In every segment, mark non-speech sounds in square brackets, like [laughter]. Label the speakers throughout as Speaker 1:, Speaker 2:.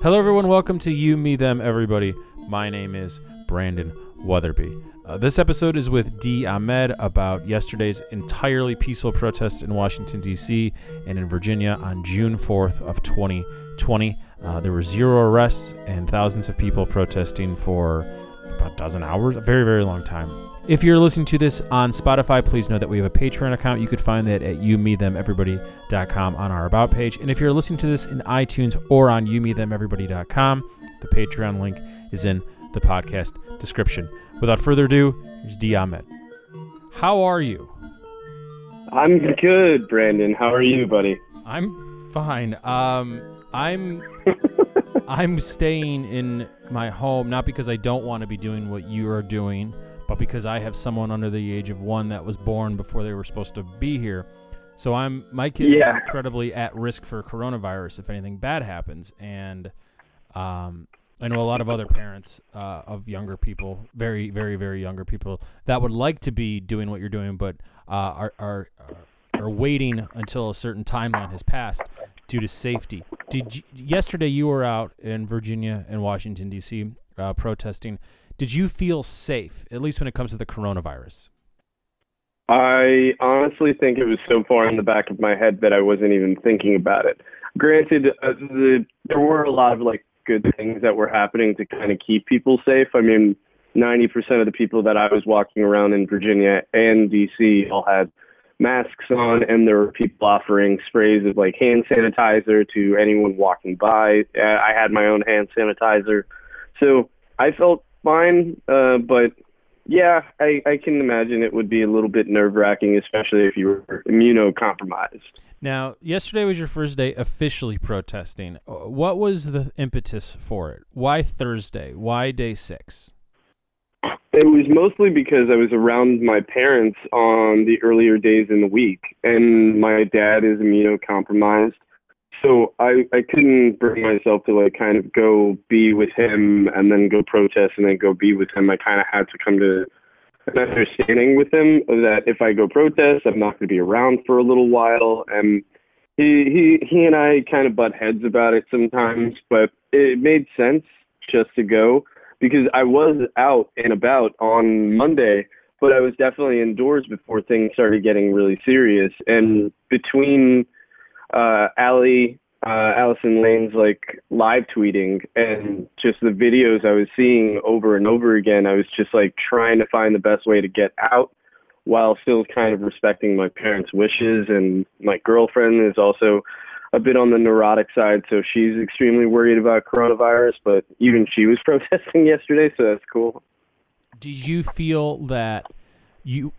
Speaker 1: Hello, everyone. Welcome to You, Me, Them, Everybody. My name is Brandon Weatherby. Uh, this episode is with D. Ahmed about yesterday's entirely peaceful protests in Washington, D.C. and in Virginia on June 4th of 2020. Uh, there were zero arrests and thousands of people protesting for about a dozen hours, a very, very long time. If you're listening to this on Spotify, please know that we have a Patreon account. You could find that at youmethemeverybody.com on our About page. And if you're listening to this in iTunes or on youmethemeverybody.com, the Patreon link is in the podcast description. Without further ado, here's D. Ahmed. How are you?
Speaker 2: I'm good, Brandon. How are you, buddy?
Speaker 1: I'm fine. Um, I'm [laughs] I'm staying in my home not because I don't want to be doing what you are doing but because I have someone under the age of one that was born before they were supposed to be here. So I'm my kid is
Speaker 2: Yeah.
Speaker 1: incredibly at risk for coronavirus if anything bad happens, and um, I know a lot of other parents uh, of younger people, very, very, very younger people that would like to be doing what you're doing, but uh, are, are are are waiting until a certain timeline has passed due to safety. Did you, yesterday you were out in Virginia and Washington D.C. Uh, protesting? Did you feel safe, at least when it comes to the coronavirus?
Speaker 2: I honestly think it was so far in the back of my head that I wasn't even thinking about it. Granted, uh, the, there were a lot of like good things that were happening to kind of keep people safe. I mean, 90% of the people that I was walking around in Virginia and DC all had masks on, and there were people offering sprays of like hand sanitizer to anyone walking by. Uh, I had my own hand sanitizer, so I felt fine. Uh, but yeah, I, I can imagine it would be a little bit nerve wracking, especially if you were immunocompromised.
Speaker 1: Now, yesterday was your first day officially protesting. Uh, What was the impetus for it? Why Thursday? Why day six?
Speaker 2: It was mostly because I was around my parents on the earlier days in the week, and my dad is immunocompromised. So I, I couldn't bring myself to like kind of go be with him and then go protest and then go be with him. I kind of had to come to an understanding with him that if I go protest, I'm not going to be around for a little while. And he he he and I kind of butt heads about it sometimes, but it made sense just to go because I was out and about on Monday, but I was definitely indoors before things started getting really serious. And between uh, Allie, uh, Allison Lane's like live tweeting and just the videos I was seeing over and over again, I was just like trying to find the best way to get out while still kind of respecting my parents' wishes. And my girlfriend is also a bit on the neurotic side, so she's extremely worried about coronavirus, but even she was [laughs] protesting yesterday, so that's cool.
Speaker 1: Did you feel that you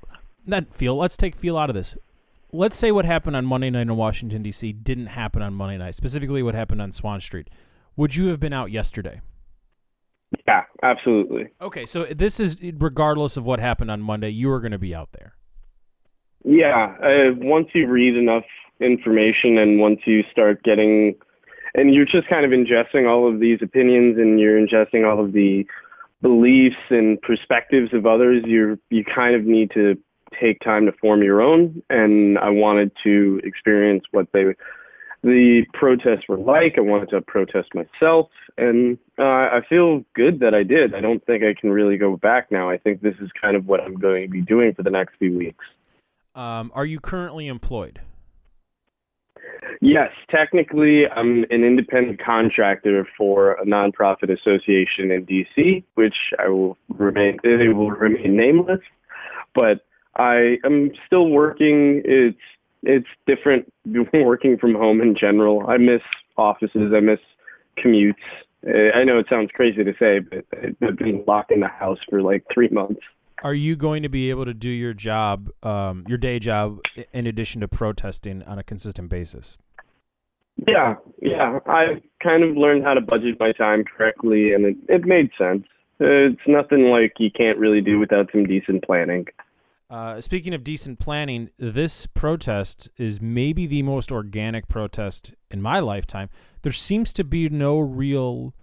Speaker 1: not feel? Let's take feel out of this. Let's say what happened on Monday night in Washington D.C. didn't happen on Monday night. Specifically, what happened on Swann Street. Would you have been out yesterday?
Speaker 2: Yeah, absolutely.
Speaker 1: Okay, so this is regardless of what happened on Monday. You are going to be out there.
Speaker 2: Yeah, uh, once you read enough information and once you start getting, and you're just kind of ingesting all of these opinions and you're ingesting all of the beliefs and perspectives of others, you're you kind of need to take time to form your own. And I wanted to experience what they, the protests were like. I wanted to protest myself, and uh, I feel good that I did. I don't think I can really go back now. I think this is kind of what I'm going to be doing for the next few weeks.
Speaker 1: Um, are you currently employed?
Speaker 2: Yes, technically, I'm an independent contractor for a nonprofit association in DC, which I will remain it will remain nameless. But I am still working. It's it's different [laughs] working from home in general. I miss offices. I miss commutes. Uh, I know it sounds crazy to say, but I've been locked in the house for like three months.
Speaker 1: Are you going to be able to do your job, um, your day job, in addition to protesting on a consistent basis?
Speaker 2: Yeah, yeah. I kind of learned how to budget my time correctly, and it, it made sense. It's nothing like you can't really do without some decent planning.
Speaker 1: Uh, speaking of decent planning, this protest is maybe the most organic protest in my lifetime. There seems to be no real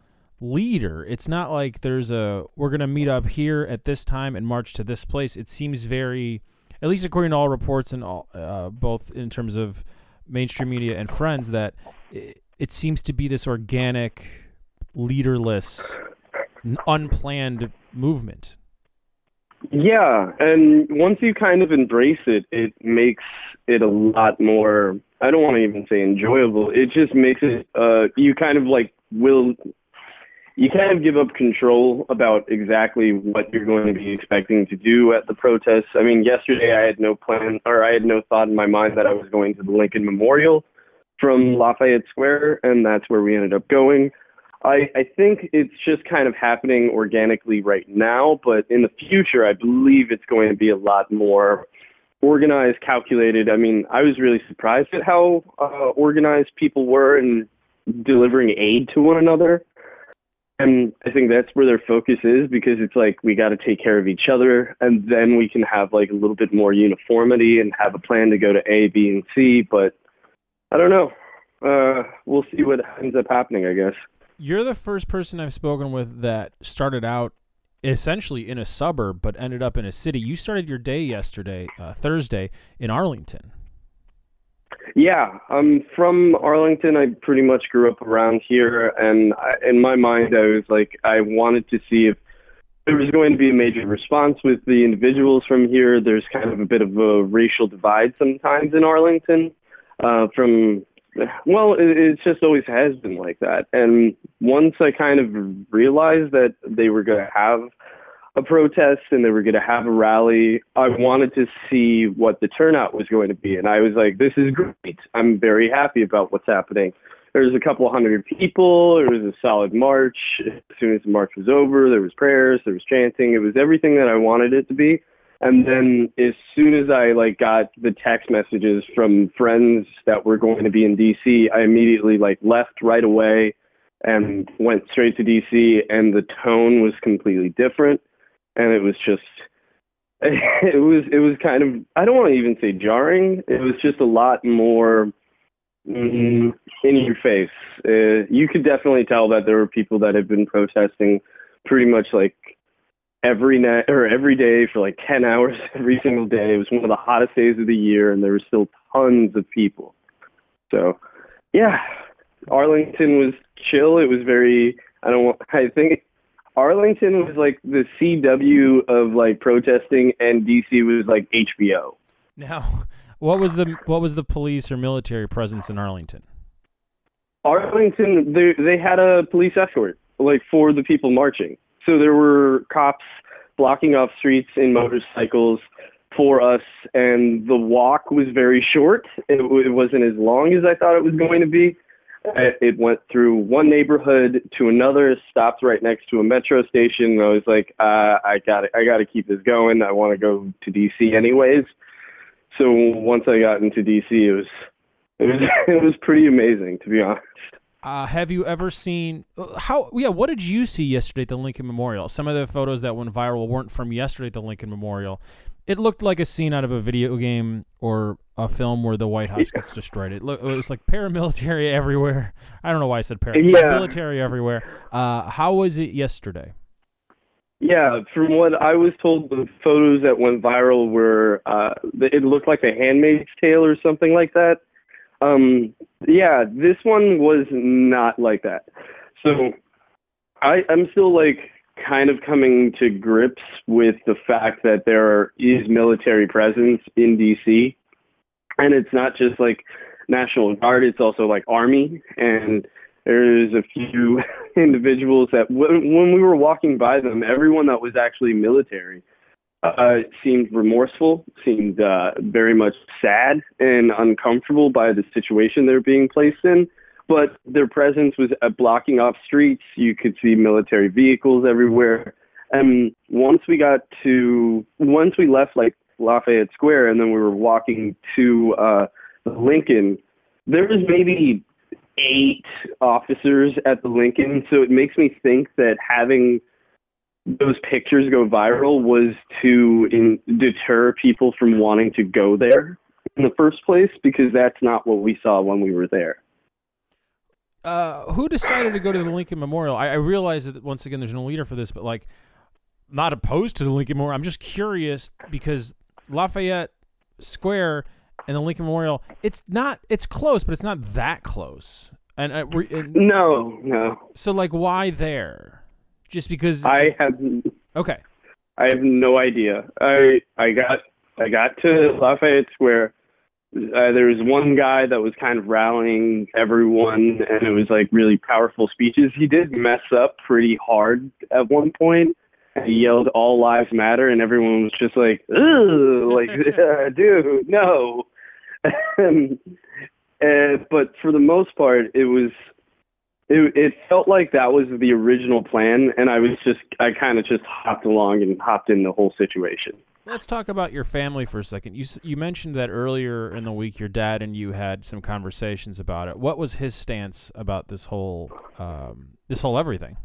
Speaker 1: leader. It's not like there's a we're going to meet up here at this time and march to this place. It seems very, at least according to all reports and all, uh, both in terms of mainstream media and friends, that it, it seems to be this organic leaderless, unplanned movement.
Speaker 2: Yeah, and once you kind of embrace it, it makes it a lot more. I don't want to even say enjoyable. It just makes it. Uh, you kind of like will. You kind of give up control about exactly what you're going to be expecting to do at the protests. I mean, yesterday I had no plan, or I had no thought in my mind that I was going to the Lincoln Memorial from Lafayette Square, and that's where we ended up going. I, I think it's just kind of happening organically right now, but in the future, I believe it's going to be a lot more organized, calculated. I mean, I was really surprised at how uh, organized people were in delivering aid to one another. And I think that's where their focus is because it's like we got to take care of each other and then we can have like a little bit more uniformity and have a plan to go to A, B, and C. But I don't know. Uh, we'll see what ends up happening, I guess.
Speaker 1: You're the first person I've spoken with that started out essentially in a suburb but ended up in a city. You started your day yesterday, uh, Thursday, in Arlington.
Speaker 2: Yeah, I'm from Arlington. I pretty much grew up around here, and I, in my mind, I was like, I wanted to see if there was going to be a major response with the individuals from here. There's kind of a bit of a racial divide sometimes in Arlington. Uh, from well, it, it just always has been like that. And once I kind of realized that they were going to have a protest and they were going to have a rally, I wanted to see what the turnout was going to be. And I was like, this is great. I'm very happy about what's happening. There was a couple hundred people. It was a solid march. As soon as the march was over, there was prayers, there was chanting. It was everything that I wanted it to be. And then as soon as I like got the text messages from friends that were going to be in DC, I immediately like left right away and went straight to DC and the tone was completely different and it was just [laughs] it was it was kind of I don't want to even say jarring. It was just a lot more mm, in your face. Uh, you could definitely tell that there were people that had been protesting pretty much like every night or every day for like 10 hours [laughs] every single day. It was one of the hottest days of the year, and there were still tons of people. So, yeah, Arlington was chill. It was very, I don't want, I think Arlington was like the CW of like protesting, and DC was like HBO.
Speaker 1: Now, what was the what was the police or military presence in Arlington?
Speaker 2: Arlington, they they had a police escort like for the people marching. So there were cops blocking off streets in motorcycles for us, and the walk was very short. It, it wasn't as long as I thought it was going to be. It went through one neighborhood to another, stopped right next to a metro station. And I was like, uh, I got I got to keep this going. I want to go to DC anyways. So once I got into DC, it was [laughs] it was it was pretty amazing to be honest.
Speaker 1: Uh, have you ever seen uh, how? Yeah, what did you see yesterday at the Lincoln Memorial? Some of the photos that went viral weren't from yesterday at the Lincoln Memorial. It looked like a scene out of a video game or a film where the White House gets destroyed. It, looked, it was like paramilitary [laughs] everywhere. I don't know why I said paramilitary yeah. everywhere. Uh, how was it yesterday?
Speaker 2: Yeah, from what I was told, the photos that went viral were uh, it looked like a Handmaid's Tale or something like that. Um, yeah, this one was not like that. So I, I'm still like kind of coming to grips with the fact that there is military presence in DC, and it's not just like National Guard; it's also like Army, and there's a few [laughs] individuals that when, when we were walking by them, everyone that was actually military uh, seemed remorseful, seemed uh, very much sad and uncomfortable by the situation they're being placed in. But their presence was uh, blocking off streets. You could see military vehicles everywhere. And once we got to, once we left like Lafayette Square, and then we were walking to uh, Lincoln, there was maybe eight officers at the Lincoln. So it makes me think that having those pictures go viral was to in, deter people from wanting to go there in the first place because that's not what we saw when we were there.
Speaker 1: Uh, who decided to go to the Lincoln Memorial? I, I realize that once again there's no leader for this, but like, not opposed to the Lincoln Memorial. I'm just curious because Lafayette Square and the Lincoln Memorial, it's not it's close, but it's not that close. And, uh, and
Speaker 2: No, no.
Speaker 1: so, like, why there? Just because?
Speaker 2: I have
Speaker 1: okay.
Speaker 2: I have no idea. I I got I got to Lafayette Square. Uh, there was one guy that was kind of rallying everyone, and it was like really powerful speeches. He did mess up pretty hard at one point. And he yelled "All lives matter," and everyone was just like, "Ugh!" Like, [laughs] dude, no. [laughs] and, uh, but for the most part, it was it, it felt like that was the original plan, and I was just I kind of just hopped along and hopped in the whole situation.
Speaker 1: Let's talk about your family for a second. You you mentioned that earlier in the week your dad and you had some conversations about it. What was his stance about this whole um, this whole everything?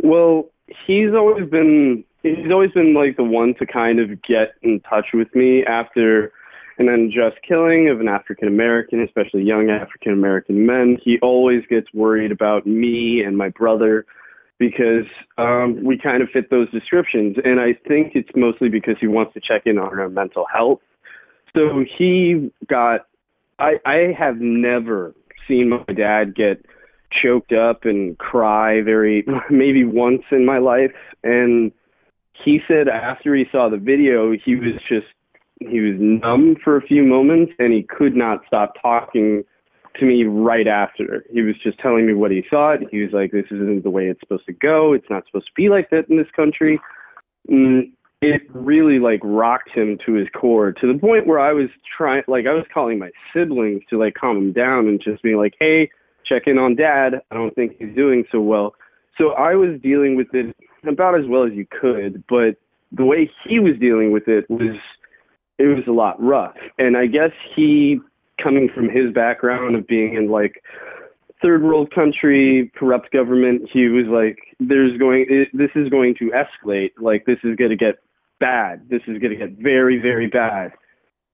Speaker 2: Well, he's always been he's always been like the one to kind of get in touch with me after an unjust killing of an African American, especially young African American men. He always gets worried about me and my brother because um, we kind of fit those descriptions, and I think it's mostly because he wants to check in on our mental health. So he got. I I have never seen my dad get choked up and cry very [laughs] maybe once in my life and he said after he saw the video he was just he was numb for a few moments and he could not stop talking to me right after he was just telling me what he thought he was like this isn't the way it's supposed to go it's not supposed to be like that in this country mm, it really like rocked him to his core to the point where i was trying like i was calling my siblings to like calm him down and just being like hey check in on dad. I don't think he's doing so well. So I was dealing with it about as well as you could, but the way he was dealing with it was it was a lot rough. And I guess he coming from his background of being in like third world country, corrupt government, he was like there's going it, this is going to escalate. Like this is going to get bad. This is going to get very very bad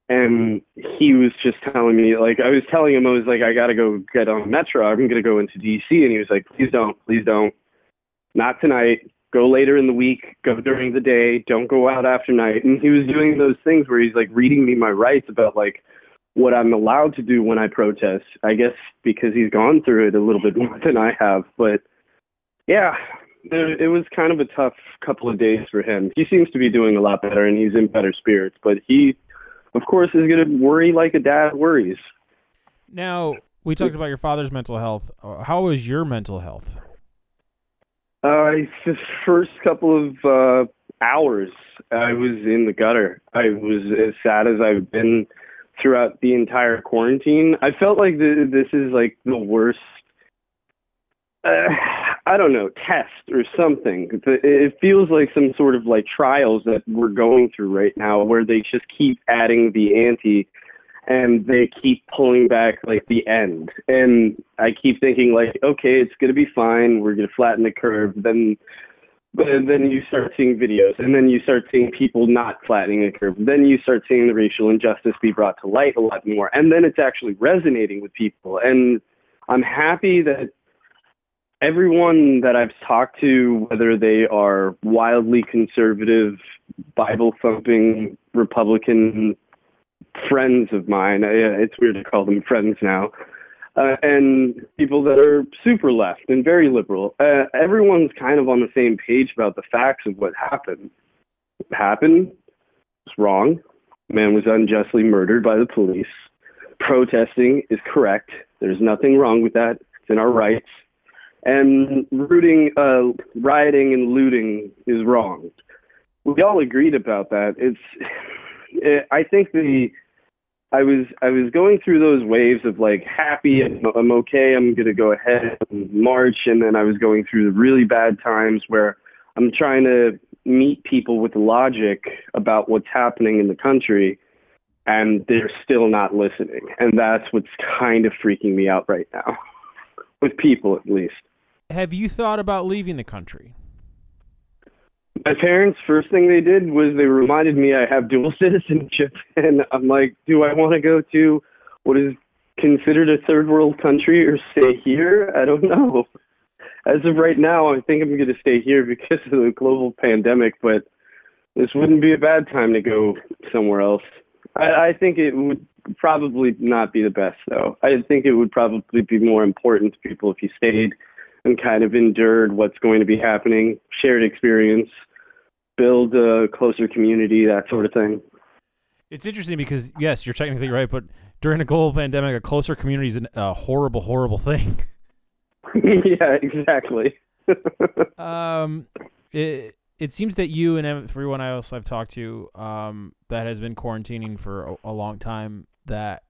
Speaker 2: and he was just telling me like I was telling him I was like I got to go get on Metro. I'm going to go into DC and he was like please don't, please don't. Not tonight. Go later in the week, go during the day, don't go out after night. And he was doing those things where he's like reading me my rights about like what I'm allowed to do when I protest. I guess because he's gone through it a little bit [laughs] more than I have, but yeah, it, was kind of a tough couple of days for him. He seems to be doing a lot better and he's in better spirits, but he of course, is going to worry like a dad worries.
Speaker 1: Now we talked about your father's mental health. Uh, How was your mental health?
Speaker 2: Uh, the first couple of uh, hours, I was in the gutter. I was as sad as I've been throughout the entire quarantine. I felt like the, this is like the worst. Uh, I don't know, test or something. It feels like some sort of like trials that we're going through right now, where they just keep adding the ante and they keep pulling back like the end. And I keep thinking like, okay, it's gonna be fine. We're gonna flatten the curve. Then, but then you start seeing videos, and then you start seeing people not flattening the curve. Then you start seeing the racial injustice be brought to light a lot more, and then it's actually resonating with people. And I'm happy that everyone that I've talked to, whether they are wildly conservative, Bible thumping Republican friends of mine, uh, it's weird to call them friends now, uh, and people that are super left and very liberal, uh, everyone's kind of on the same page about the facts of what happened. What happened was wrong. Man was unjustly murdered by the police. Protesting is correct. There's nothing wrong with that. It's in our rights and rooting, uh, rioting and looting is wrong. We all agreed about that. It's, it, I think the, I was I was going through those waves of like happy, I'm, I'm okay, I'm gonna go ahead and march, and then I was going through the really bad times where I'm trying to meet people with logic about what's happening in the country, and they're still not listening, and that's what's kind of freaking me out right now, [laughs] with people at least.
Speaker 1: Have you thought about leaving the country?
Speaker 2: My parents, first thing they did was they reminded me I have dual [laughs] citizenship, and I'm like, do I want to go to what is considered a third world country or stay here? I don't [laughs] know. As of right now, I think I'm going to stay here because of the global pandemic, but this wouldn't be a bad time to go somewhere else. I, I think it would probably not be the best, though. I think it would probably be more important to people if you stayed and kind of endured what's going to be happening, shared experience, build a closer community, that sort of thing.
Speaker 1: It's interesting because yes, you're technically right, but during a global pandemic, a closer community is a horrible, horrible thing. [laughs] [laughs]
Speaker 2: yeah, exactly. [laughs]
Speaker 1: um, it it seems that you and everyone else I've talked to, um, that has been quarantining for a, a long time, that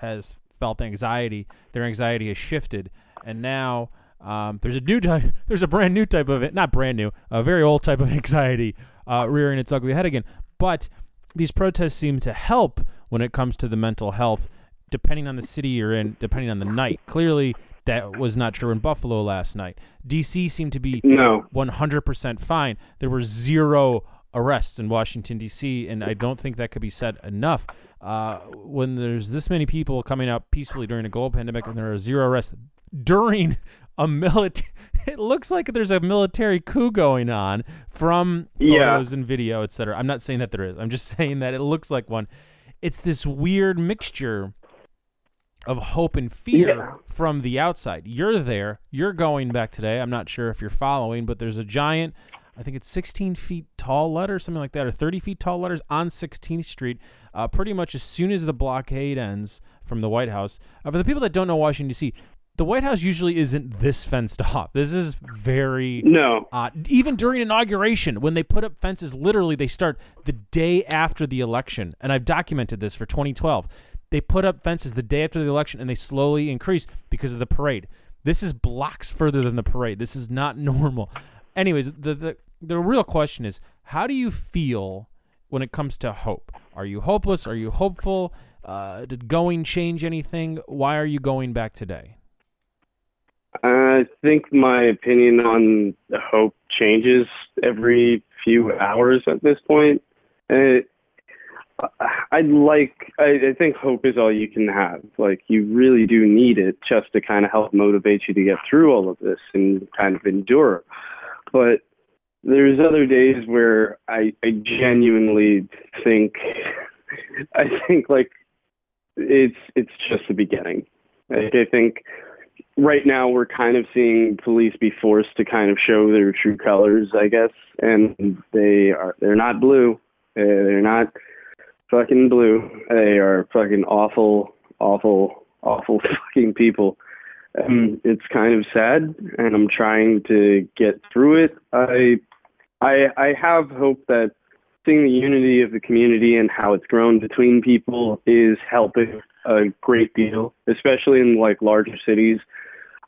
Speaker 1: has felt anxiety, their anxiety has shifted, and now um, there's a new type, [laughs] there's a brand new type of it, not brand new, a very old type of [laughs] anxiety uh, rearing its ugly head again. But these protests seem to help when it comes to the mental health, depending on the city you're in, depending on the night. Clearly, that was not true in Buffalo last night. DC seemed to be
Speaker 2: no
Speaker 1: 100% fine. There were zero arrests in Washington D.C., and I don't think that could be said enough. Uh, when there's this many people coming out peacefully during a global pandemic, and there are zero arrests during a military, [laughs] it looks like there's a military coup going on from photos
Speaker 2: yeah.
Speaker 1: and video, etc. I'm not saying that there is. I'm just [laughs] saying that it looks like one. It's this weird mixture of hope and fear
Speaker 2: yeah.
Speaker 1: from the outside. You're there. You're going back today. I'm not sure if you're following, but there's a giant, I think it's 16 feet tall letter, something like that, or 30 feet tall letters on 16th Street. Uh, pretty much as soon as the blockade ends from the White House. Uh, for the people that don't know Washington D.C., the White House usually isn't this fenced [laughs] off. This is very
Speaker 2: no.
Speaker 1: odd. Even during inauguration, when they put up fences, literally they start the day after the election, and I've documented this for 2012 they put up fences the day after the election and they slowly increase because of the parade. This is blocks further than the parade. This is not [laughs] normal. Anyways, the the the real question is how do you feel when it comes to hope? Are you hopeless? Are you hopeful? Uh, did going change anything? Why are you going back today?
Speaker 2: I think my opinion on hope changes every few hours at this point. It, I'd like, I, I think hope is all you can have. Like, you really do need it just to kind of help motivate you to get through all of this and kind of endure. But there's other days where I, I genuinely think, I think like it's it's just the beginning. Like, I think right now we're kind of seeing police be forced to kind of show their true colors, I guess, and they are they're not blue. Uh, they're not fucking blue. They are fucking awful, awful, awful [laughs] fucking people. And it's kind of sad, and I'm trying to get through it. I, I, I have hope that seeing the unity of the community and how it's grown between people is helping a great deal, especially in like larger cities.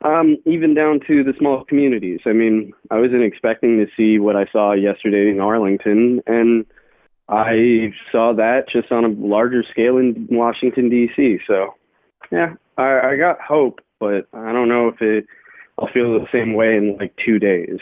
Speaker 2: Um, even down to the small communities. I mean, I wasn't expecting to see what I saw yesterday in Arlington, and I saw that just on a larger scale in Washington D.C. So, yeah, I, I got hope, but I don't know if it. I'll feel the same way in like two days.